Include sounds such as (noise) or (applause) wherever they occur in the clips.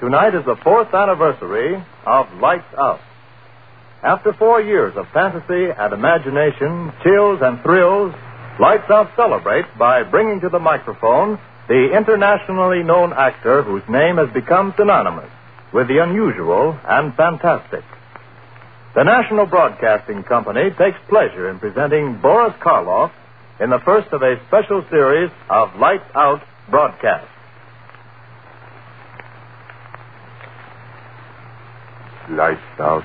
Tonight is the fourth anniversary of Lights Out. After four years of fantasy and imagination, chills and thrills, Lights Out celebrates by bringing to the microphone the internationally known actor whose name has become synonymous with the unusual and fantastic. The National Broadcasting Company takes pleasure in presenting Boris Karloff in the first of a special series of Lights Out broadcasts. Lights out,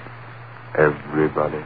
everybody.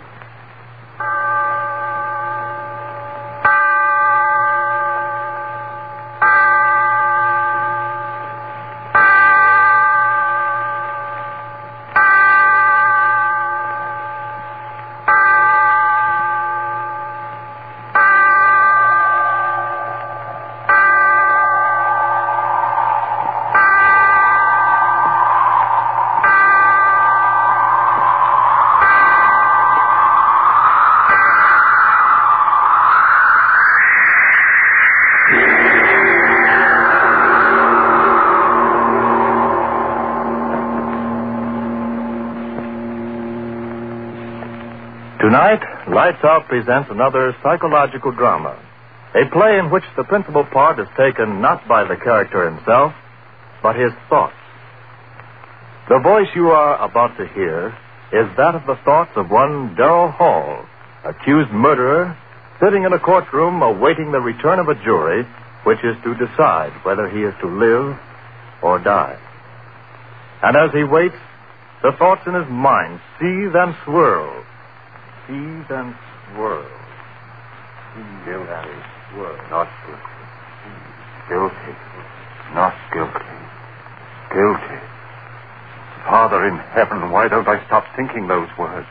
Lights Out presents another psychological drama. A play in which the principal part is taken not by the character himself, but his thoughts. The voice you are about to hear is that of the thoughts of one Darrell Hall, accused murderer, sitting in a courtroom awaiting the return of a jury which is to decide whether he is to live or die. And as he waits, the thoughts in his mind seethe and swirl seethe and swirl. Seethe and swirl. Not guilty. Guilty. Not guilty. Guilty. Father in heaven, why don't I stop thinking those words?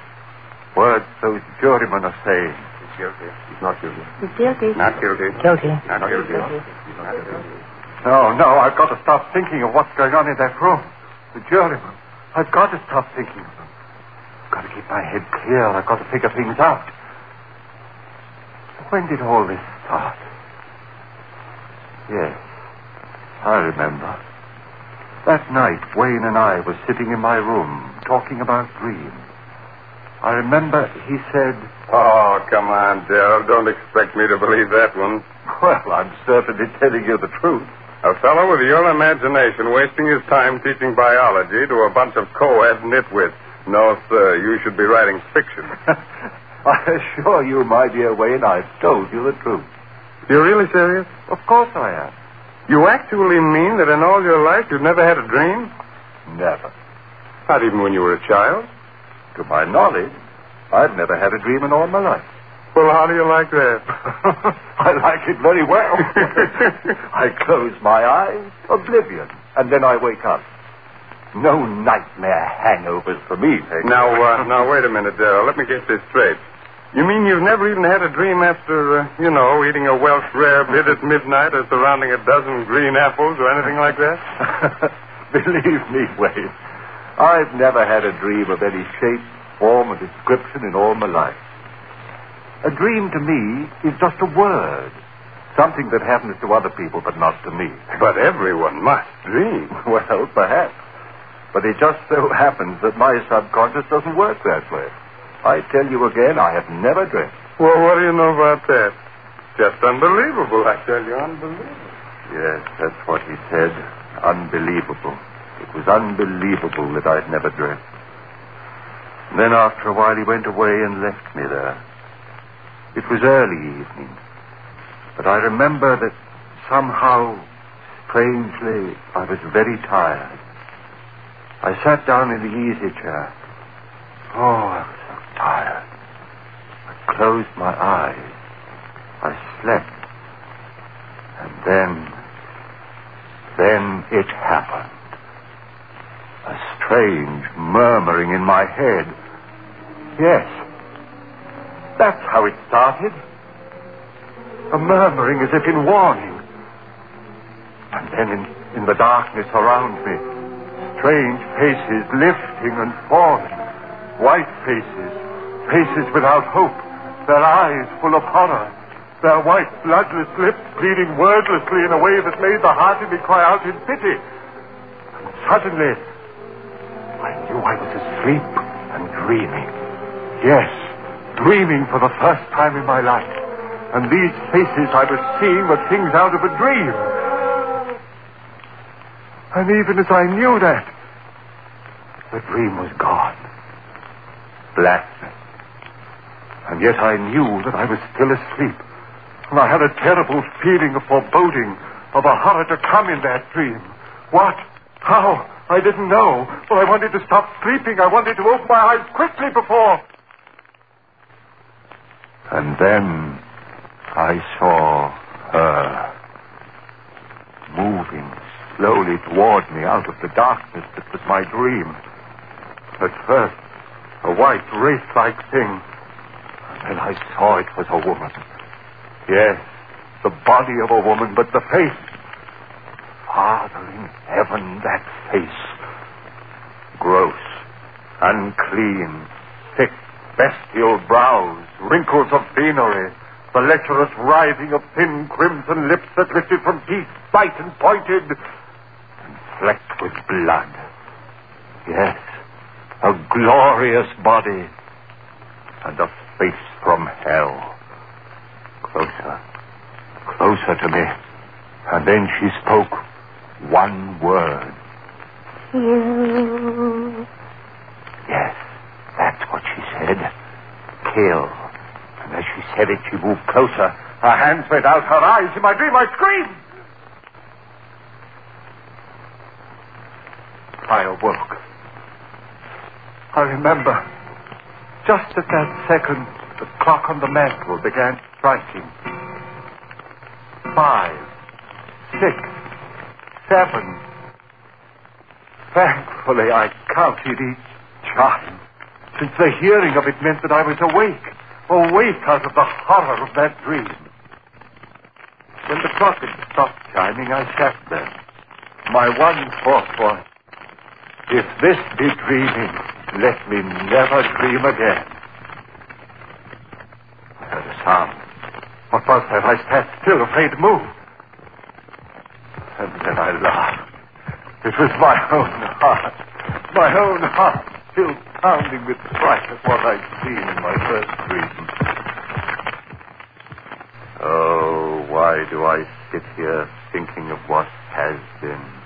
Words those jurymen are saying. He's guilty. He's not guilty. He's guilty. Not guilty. Guilty. Not guilty. No, no, I've got to stop thinking of what's going on in that room. The jurymen. I've got to stop thinking of them. I've got to keep my head clear. I've got to figure things out. When did all this start? Yes, I remember. That night, Wayne and I were sitting in my room talking about dreams. I remember he said, Oh, come on, Darrell. Don't expect me to believe that one. Well, I'm certainly telling you the truth. A fellow with your imagination wasting his time teaching biology to a bunch of co-ed nitwits. No, sir, you should be writing fiction. (laughs) I assure you, my dear Wayne, I've told you the truth. You're really serious? Of course I am. You actually mean that in all your life you've never had a dream? Never. Not even when you were a child? To my knowledge, I've never had a dream in all my life. Well, how do you like that? (laughs) I like it very well. (laughs) I close my eyes, oblivion, and then I wake up. No nightmare hangovers for me, Peg. now, uh, now, wait a minute, Darrell. Let me get this straight. You mean you've never even had a dream after, uh, you know, eating a Welsh rarebit at midnight or surrounding a dozen green apples or anything like that? (laughs) Believe me, Wayne, I've never had a dream of any shape, form, or description in all my life. A dream to me is just a word. Something that happens to other people, but not to me. But everyone must dream. (laughs) Well, perhaps. But it just so happens that my subconscious doesn't work that way. I tell you again, I have never dreamt. Well, what do you know about that? Just unbelievable, I tell you, unbelievable. Yes, that's what he said. Unbelievable. It was unbelievable that I'd never dreamt. Then after a while he went away and left me there. It was early evening. But I remember that somehow, strangely, I was very tired. I sat down in the easy chair. Oh, I was so tired. I closed my eyes. I slept. And then, then it happened. A strange murmuring in my head. Yes, that's how it started. A murmuring as if in warning. And then in, in the darkness around me, strange faces lifting and falling. White faces, faces without hope, their eyes full of horror, their white, bloodless lips pleading wordlessly in a way that made the heart in me cry out in pity. And suddenly, I knew I was asleep and dreaming. Yes, dreaming for the first time in my life. And these faces I was seeing were things out of a dream. And even as I knew that, the dream was gone. Blackness. And yet I knew that I was still asleep. And I had a terrible feeling of foreboding, of a horror to come in that dream. What? How? I didn't know. But I wanted to stop sleeping. I wanted to open my eyes quickly before. And then I saw her moving slowly toward me out of the darkness that was my dream. At first, a white, wraith-like thing. And I saw it was a woman. Yes, the body of a woman, but the face. Father in heaven, that face. Gross, unclean, thick, bestial brows, wrinkles of venery, the lecherous writhing of thin crimson lips that lifted from teeth, white and pointed, flecked with blood. Yes, a glorious body, and a face from hell. Closer, closer to me. And then she spoke one word. You. Yes, that's what she said. Kill. And as she said it, she moved closer. Her hands went out, her eyes. In my dream, I screamed. I awoke. I remember, just at that second, the clock on the mantel began striking. Five, six, seven. Thankfully, I counted each chime, since the hearing of it meant that I was awake awake out of the horror of that dream. When the clock had stopped chiming, I sat there. My one thought was, if this be dreaming, let me never dream again. I heard a sound. What was that? I sat still, afraid to move. And then I laughed. It was my own heart. My own heart still pounding with fright at what I'd seen in my first dream. Oh, why do I sit here thinking of what has been?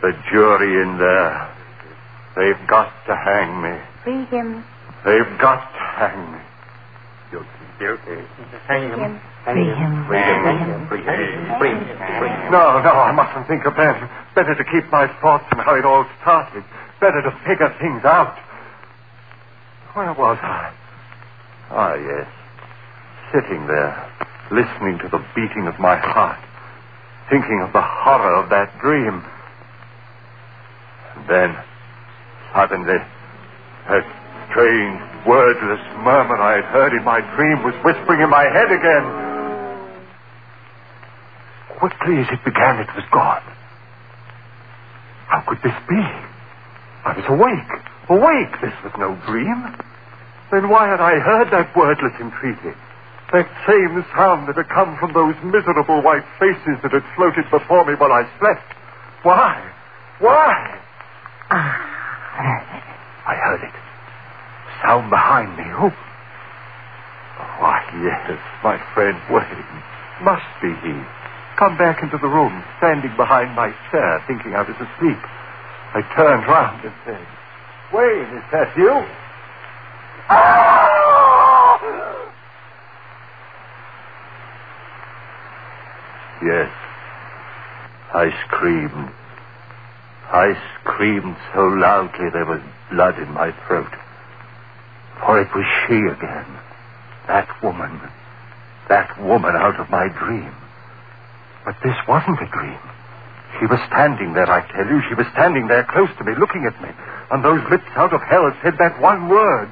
The jury in there. They've got to hang me. Free him. They've got to hang me. Guilty. Guilty. Free him. Free him. Free him. Free him. Free him. No, no, I mustn't think of them. Better to keep my thoughts on how it all started. Better to figure things out. Where was I? Ah, yes. Sitting there, listening to the beating of my heart, thinking of the horror of that dream. Then, suddenly, that strange, wordless murmur I had heard in my dream was whispering in my head again. Quickly as it began, it was gone. How could this be? I was awake. Awake. This was no dream. Then why had I heard that wordless entreaty? That same sound that had come from those miserable white faces that had floated before me while I slept. Why? Why? Ah. I heard it. Sound behind me. Who? Why, yes, my friend Wayne. Must be he. Come back into the room, standing behind my chair, thinking I was asleep. I turned round and said, Wayne, is that you? Ah! Yes. I screamed. I screamed so loudly there was blood in my throat. For it was she again. That woman. That woman out of my dream. But this wasn't a dream. She was standing there, I tell you. She was standing there close to me, looking at me. And those lips out of hell said that one word.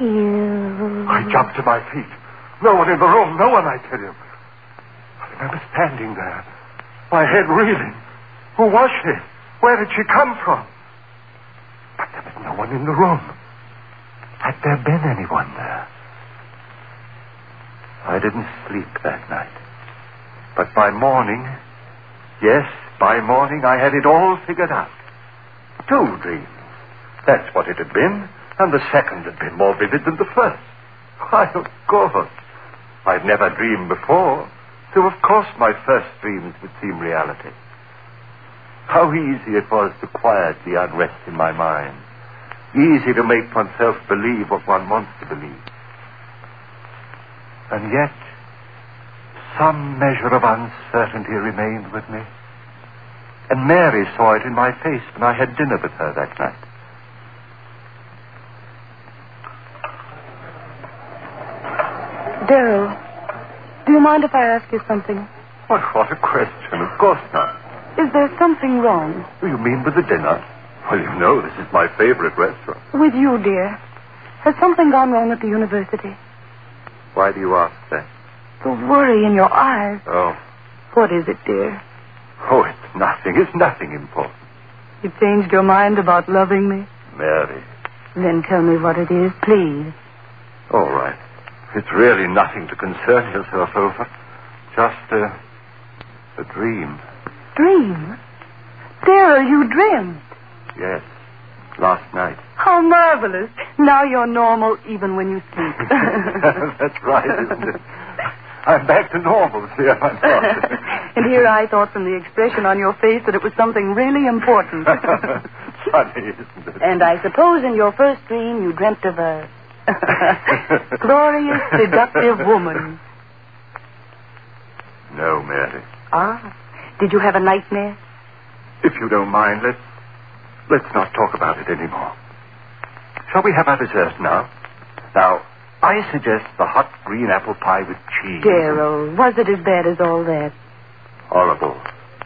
You. I jumped to my feet. No one in the room, no one, I tell you. I remember standing there, my head reeling. Who was she? Where did she come from? But there was no one in the room. Had there been anyone there? I didn't sleep that night. But by morning, yes, by morning I had it all figured out. Two dreams. That's what it had been, and the second had been more vivid than the first. Why, of course. I'd never dreamed before, so of course my first dreams would seem reality. How easy it was to quiet the unrest in my mind. Easy to make oneself believe what one wants to believe. And yet, some measure of uncertainty remained with me. And Mary saw it in my face when I had dinner with her that night. Daryl, do you mind if I ask you something? What, what a question. Of course not. Is there something wrong you mean with the dinner? Well, you know, this is my favorite restaurant. with you, dear? Has something gone wrong at the university? Why do you ask that? The worry in your eyes. Oh, What is it, dear? oh, it's nothing. It's nothing important. You changed your mind about loving me? Mary. Then tell me what it is, please. All right. It's really nothing to concern yourself over. Just a, a dream. Dream? Daryl, you dreamed. Yes. Last night. How marvelous. Now you're normal even when you sleep. (laughs) That's right, isn't it? I'm back to normal, see, (laughs) I'm not. and here I thought from the expression on your face that it was something really important. (laughs) Funny, isn't it? and I suppose in your first dream you dreamt of a glorious, seductive woman. No, Mary. Ah. Did you have a nightmare? If you don't mind, let's let's not talk about it anymore. Shall we have our dessert now? Now, I suggest the hot green apple pie with cheese. Daryl, was it as bad as all that? Horrible.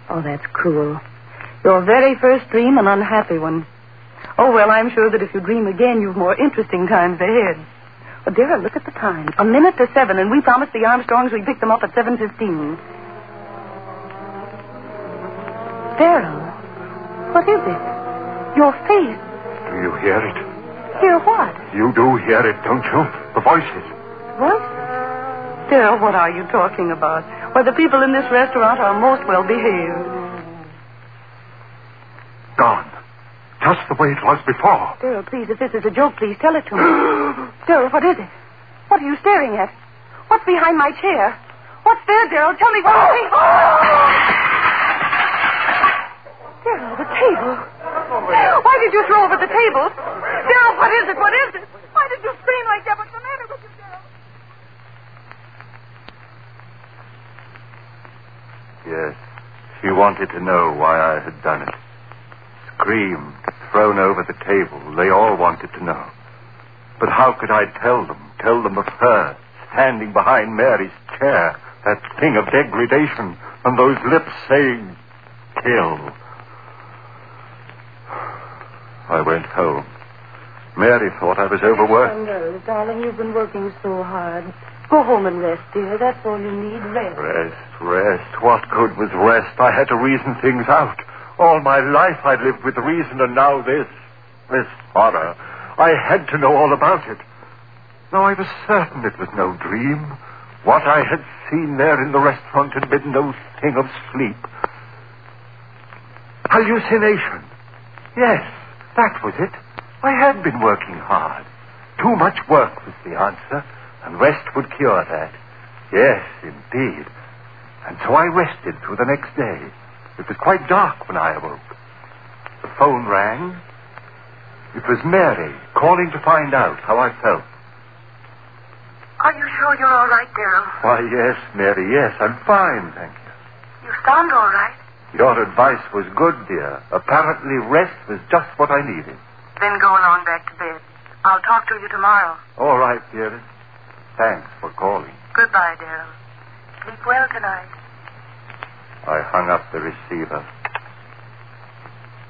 Oh, that's cruel. Your very first dream, an unhappy one. Oh, well, I'm sure that if you dream again, you've more interesting times ahead. Oh, Daryl, look at the time. A minute to seven, and we promised the Armstrongs we'd pick them up at 7.15. Daryl, what is it? Your face. Do you hear it? Hear what? You do hear it, don't you? The voices. Voices? Daryl, what are you talking about? Why, the people in this restaurant are most well behaved. Gone. Just the way it was before. Daryl, please, if this is a joke, please tell it to me. (gasps) Daryl, what is it? What are you staring at? What's behind my chair? What's there, Daryl? Tell me what. (gasps) Table. Why did you throw over the table? Daryl, what is it? What is it? Why did you scream like that? What's the matter with you, Daryl? Yes. She wanted to know why I had done it. Screamed, thrown over the table. They all wanted to know. But how could I tell them? Tell them of her, standing behind Mary's chair, that thing of degradation, and those lips saying, kill. I went home. Mary thought I was overworked. Oh, no, darling, you've been working so hard. Go home and rest, dear. That's all you need. Rest. Rest, rest. What good was rest? I had to reason things out. All my life I'd lived with reason, and now this. This horror. I had to know all about it. Now I was certain it was no dream. What I had seen there in the restaurant had been no thing of sleep. Hallucination. Yes, that was it. I had been working hard. Too much work was the answer, and rest would cure that. Yes, indeed. And so I rested through the next day. It was quite dark when I awoke. The phone rang. It was Mary calling to find out how I felt. Are you sure you're all right, Daryl? Why, yes, Mary, yes, I'm fine, thank you. You sound all right. Your advice was good, dear. Apparently, rest was just what I needed. Then go along back to bed. I'll talk to you tomorrow. All right, dearest. Thanks for calling. Goodbye, Daryl. Sleep well tonight. I hung up the receiver.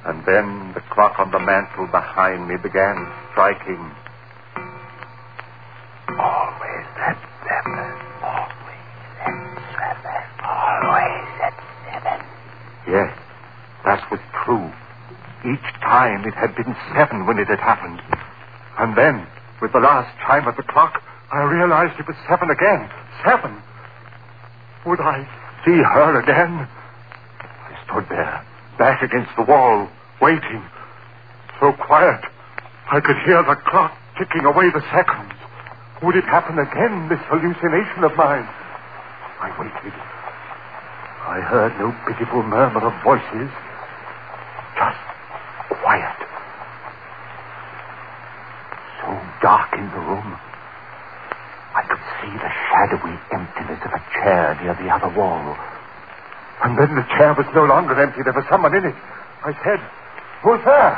And then the clock on the mantel behind me began striking. Always at Yes, that was true. Each time it had been seven when it had happened. And then, with the last chime of the clock, I realized it was seven again. Seven. Would I see her again? I stood there, back against the wall, waiting. So quiet, I could hear the clock ticking away the seconds. Would it happen again, this hallucination of mine? I waited. I heard no pitiful murmur of voices. Just quiet. So dark in the room. I could see the shadowy emptiness of a chair near the other wall. And then the chair was no longer empty. There was someone in it. I said, Who's there?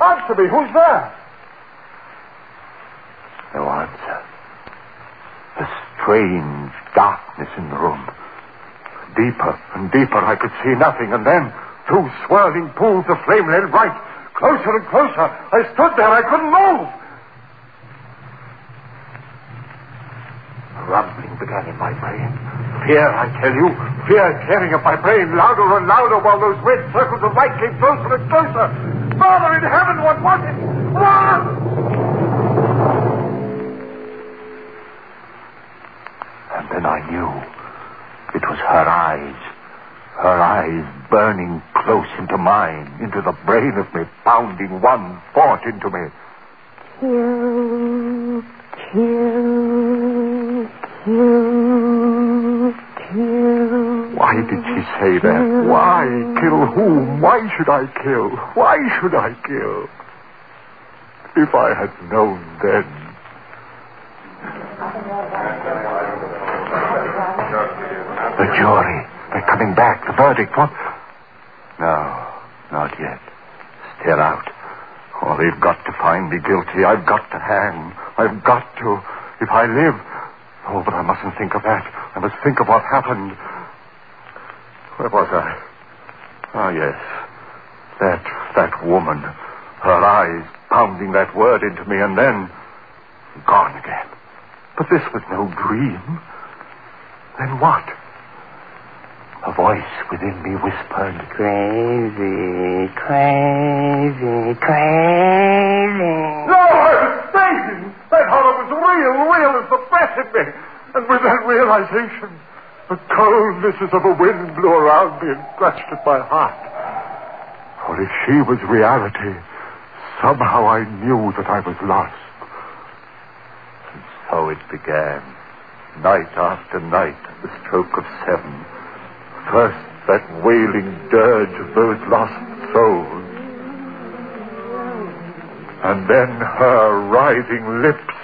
Answer me. Who's there? No answer. The strange darkness in the room. Deeper and deeper, I could see nothing, and then two swirling pools of flame led right, closer and closer. I stood there, I couldn't move. A rumbling began in my brain. Fear, I tell you, fear tearing at my brain louder and louder while those red circles of light came closer and closer. Father in heaven, what was it? What? And then I knew her eyes. Her eyes burning close into mine, into the brain of me, pounding one thought into me. Kill, kill, kill, kill. Why did she say that? Why? Kill whom? Why should I kill? Why should I kill? If I had known then. Jury. They're coming back. The verdict. What? No, not yet. Still out. Oh, they've got to find me guilty. I've got to hang. I've got to. If I live. Oh, but I mustn't think of that. I must think of what happened. Where was I? Ah, yes. That, that woman. Her eyes pounding that word into me and then gone again. But this was no dream. Then what? A voice within me whispered, Crazy, crazy, crazy. No, I was fainting. That horror was real, real as the breath in me. And with that realization, the coldnesses of a wind blew around me and scratched at my heart. For if she was reality, somehow I knew that I was lost. And so it began. Night after night, at the stroke of seven. First, that wailing dirge of those lost souls. And then her writhing lips.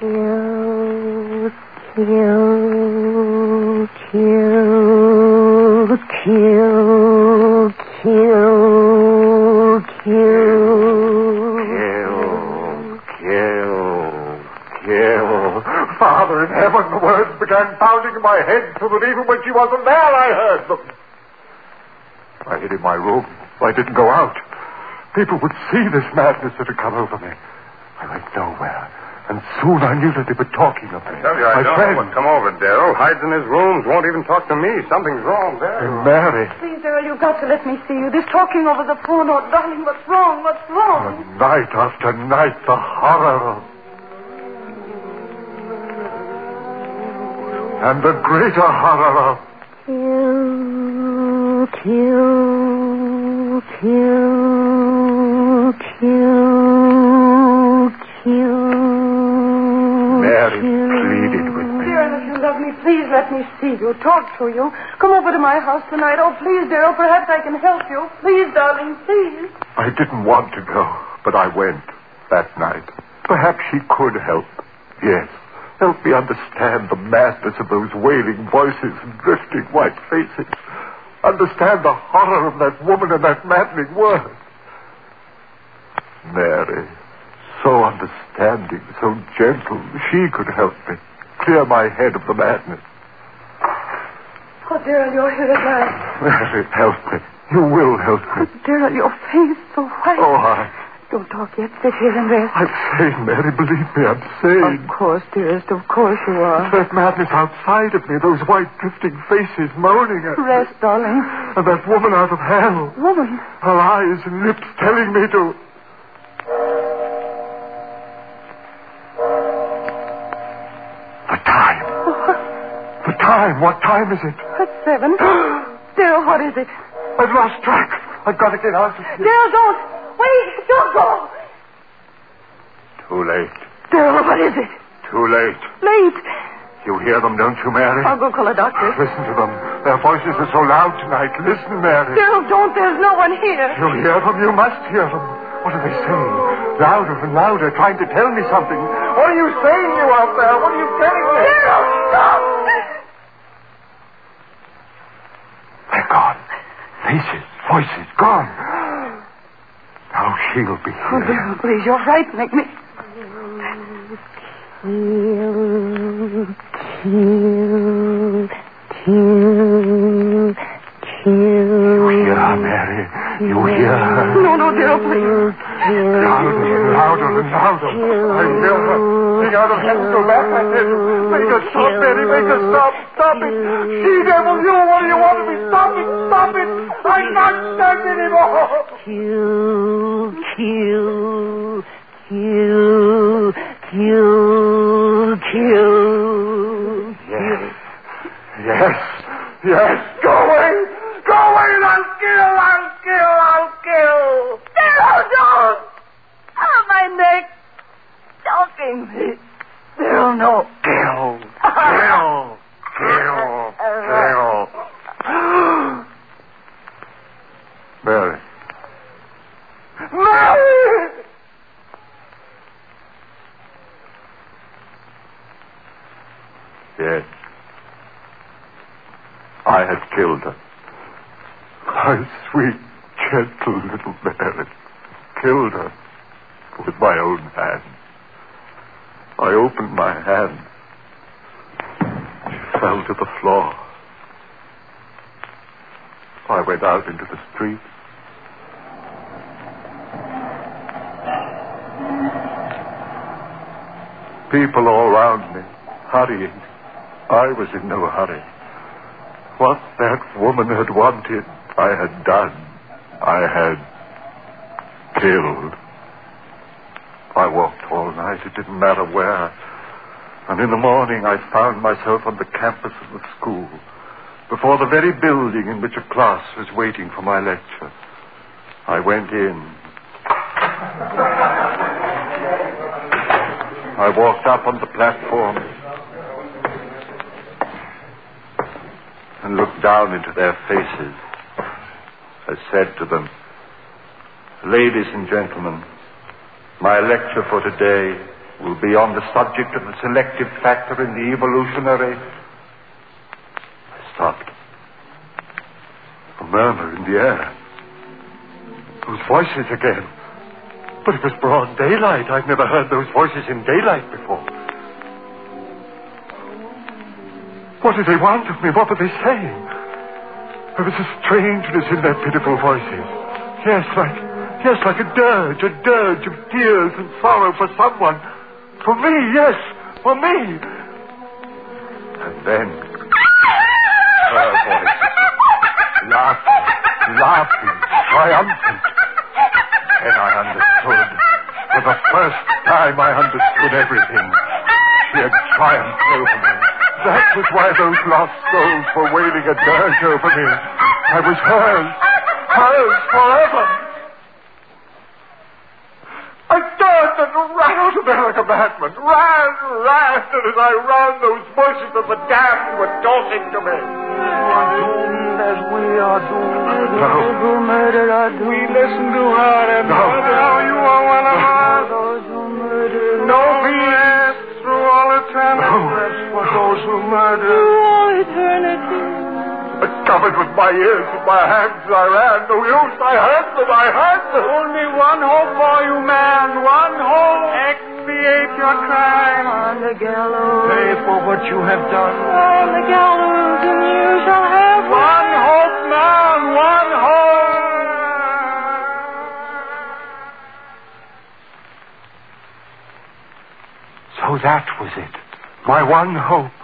Kill, kill, kill, kill, kill, kill kill, kill. Father in heaven, the words began pounding in my head so that even when she wasn't there, I heard them. I hid in my room. I didn't go out. People would see this madness that had come over me. I went nowhere. And soon I knew that they were talking of me. Tell you, I my don't friend. know what's come over Daryl. Hides in his rooms, won't even talk to me. Something's wrong there. And Mary. Please, Earl, you've got to let me see you. This talking over the phone, oh, darling, what's wrong? What's wrong? And night after night, the horror of. And the greater horror of. Kill, kill, kill, kill, kill. Mary kill. pleaded with me. Dear, if you love me, please let me see you, talk to you. Come over to my house tonight. Oh, please, Daryl, oh, perhaps I can help you. Please, darling, please. I didn't want to go, but I went that night. Perhaps she could help. Yes. Help me understand the madness of those wailing voices and drifting white faces. Understand the horror of that woman and that maddening word. Mary, so understanding, so gentle, she could help me. Clear my head of the madness. Oh, Daryl, you're here at last. Mary, help me. You will help me. Oh, Daryl, your face so white. Oh, I, Don't talk yet. Sit here and rest. I'm sane, Mary. Believe me, I'm sane. Of course, dearest, of course you are. That madness outside of me, those white drifting faces moaning at me. Rest, darling. And that woman out of hell. Woman. Her eyes and lips telling me to. The time. The time. What time is it? At seven. (gasps) Daryl, what is it? I've lost track. I've got to get out of here. Daryl, don't. Wait, don't go. Too late. Daryl, what is it? Too late. Late. You hear them, don't you, Mary? I'll go call a doctor. Listen to them. Their voices are so loud tonight. Listen, Mary. Daryl, don't. There's no one here. You hear them? You must hear them. What are they saying? Louder and louder, trying to tell me something. What are you saying, you out there? What are you telling me? Daryl, stop! They're gone. Faces, voices, gone. Oh, now she'll be Oh. Daryl, please, you're frightening me. Kill, kill, kill, kill. You hear her, Mary? You hear her? No, no, Daryl, please. Louder louder louder. I hear her. Sing out of heaven, go back, I said. Make her stop, Mary. Make her stop. Stop it. She devil, you. What do you want of me? Stop it. Stop it. I can't stand it anymore. kill, kill, kill, kill, kill. Yes. Yes. Yes. Go away. Go away. I'll kill. I'll kill. I'll kill. Daryl, don't! Oh, my neck. Choking me. Daryl, no. Kill. Kill. Kill. Kill. Mary. Mary! Yes. I had. My sweet, gentle little Mary. Killed her with my own hand. I opened my hand. She fell to the floor. I went out into the street. People all round me, hurrying. I was in no hurry. Woman had wanted, I had done. I had killed. I walked all night. It didn't matter where. And in the morning, I found myself on the campus of the school, before the very building in which a class was waiting for my lecture. I went in. I walked up on the platform and looked down into their faces. I said to them, Ladies and gentlemen, my lecture for today will be on the subject of the selective factor in the evolutionary. I stopped. A murmur in the air. Those voices again. But it was broad daylight. I'd never heard those voices in daylight before. What did they want of me? What were they saying? There was a strangeness in their pitiful voices. Yes, like yes, like a dirge, a dirge of tears and sorrow for someone. For me, yes, for me. And then her voice, laughing, laughing, triumphant. Then I understood. For the first time, I understood everything. She had triumphed over me. That was why those lost souls were wailing a dirge over me. I was hers. Hers forever. I turned and ran out of there like a madman. Ran, ran, and as I ran, those voices of the damned were talking to me. as we are doomed No. to murder are doomed. We listen to her and No. wonder how you are one of us. Those who murder No for murder. all eternity. I covered with my ears and my hands I ran. No use. I had them. I had them. Only one hope for you, man. One hope. Expiate your crime. On the gallows. Pay for what you have done. On the gallows, and you shall have One hope, man. One hope. So that was it. My one hope.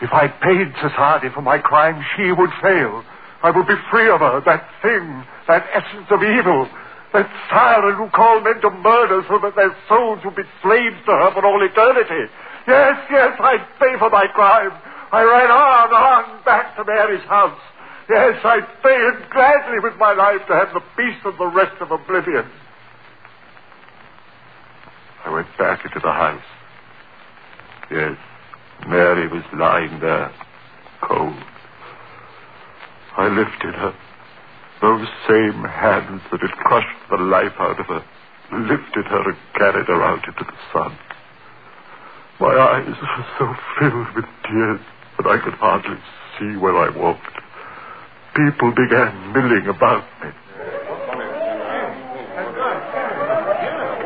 If I paid society for my crime, she would fail. I would be free of her, that thing, that essence of evil, that siren who called men to murder so that their souls would be slaves to her for all eternity. Yes, yes, I'd pay for my crime. I ran on, on, back to Mary's house. Yes, I'd pay it gladly with my life to have the peace of the rest of oblivion. I went back into the house. Yes, Mary was lying there, cold. I lifted her. Those same hands that had crushed the life out of her lifted her and carried her out into the sun. My eyes were so filled with tears that I could hardly see where I walked. People began milling about me.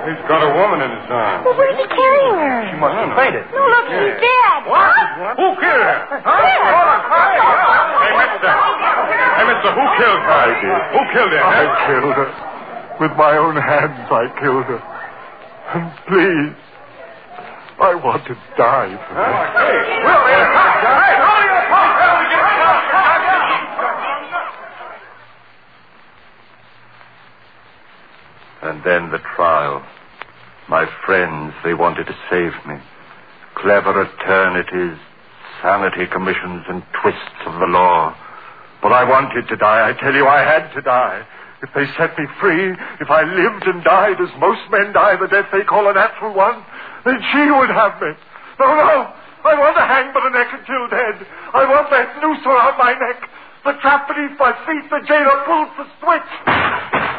He's got a woman in his arms. Well, where's he carrying her? She must have fainted. No, look, she's dead. What? Who killed her? Hey, mister. Hey, mister, who killed her? I did. Who killed her? I killed her. With my own hands, I killed her. And please, I want to die for her. Oh, hey, Will, hey, And then the trial. My friends, they wanted to save me. Clever eternities, sanity commissions, and twists of the law. But I wanted to die. I tell you, I had to die. If they set me free, if I lived and died as most men die, the death they call a natural one, then she would have me. No, no. I want to hang by the neck until dead. I want that noose around my neck. The trap beneath my feet, the jailer pulls the switch.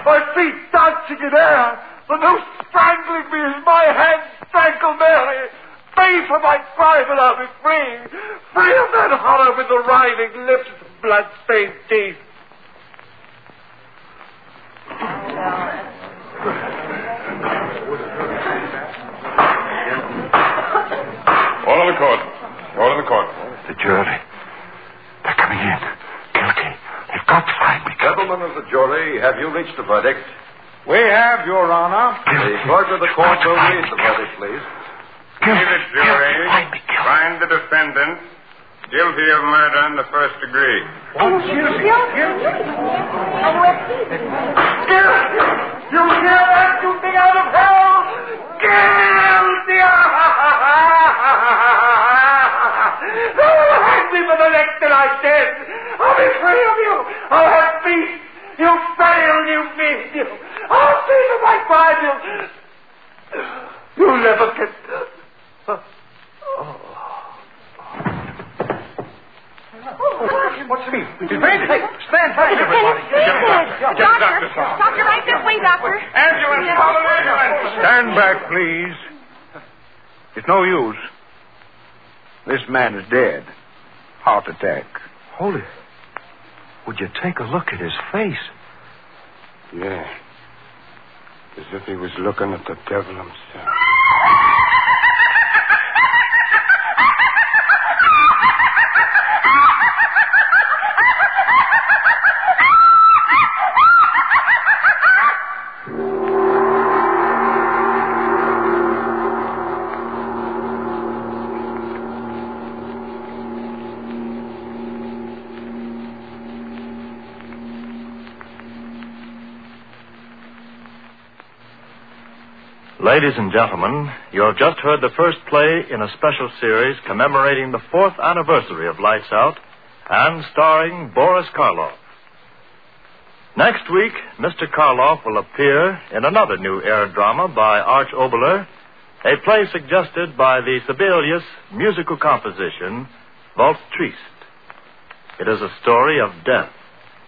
My feet dancing in air. The noose strangling me as my hands strangle Mary. Pay for my crime and I'll be free. Free of that horror with the writhing lips and blood-stained teeth. Order the court. Order the court. The jury. They're coming in. Guilty. They've got to find me. Gentlemen of the jury, have you reached a verdict? We have, Your Honor. The clerk of the court will read the verdict, please. See the jury. Find the defendant guilty of murder in the first degree. Oh, she's guilty. I will see. You hear that, you thing out of hell? Guilty! Hang me for the neck till I'm dead. I'll be free of you. I'll have peace. You fail, you mean you. I'll see for my crime. You, (sighs) you'll never get. Oh, What's the mean? He's fainted. Hey, stand back, everybody. Doctor, doctor, right this way, doctor. Ambulance, call an ambulance. Stand back, please. It's no use. This man is dead. Heart attack. Holy. Would you take a look at his face? Yeah. As if he was looking at the devil himself. Ladies and gentlemen, you have just heard the first play in a special series commemorating the fourth anniversary of Lights Out and starring Boris Karloff. Next week, Mr. Karloff will appear in another new air drama by Arch Oboler, a play suggested by the Sibelius musical composition, Valse Triste. It is a story of death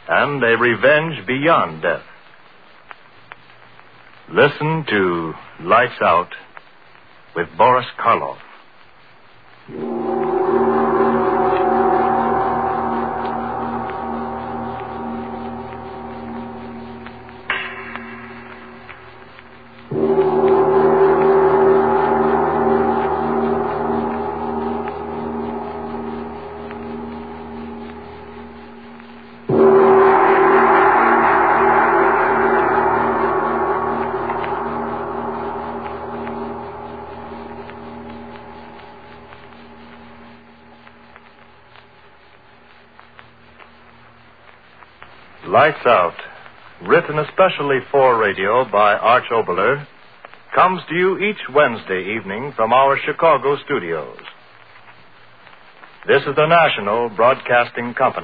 and a revenge beyond death. Listen to Lights Out with Boris Karloff. Out, written especially for radio by Arch Oboler, comes to you each Wednesday evening from our Chicago studios. This is the National Broadcasting Company.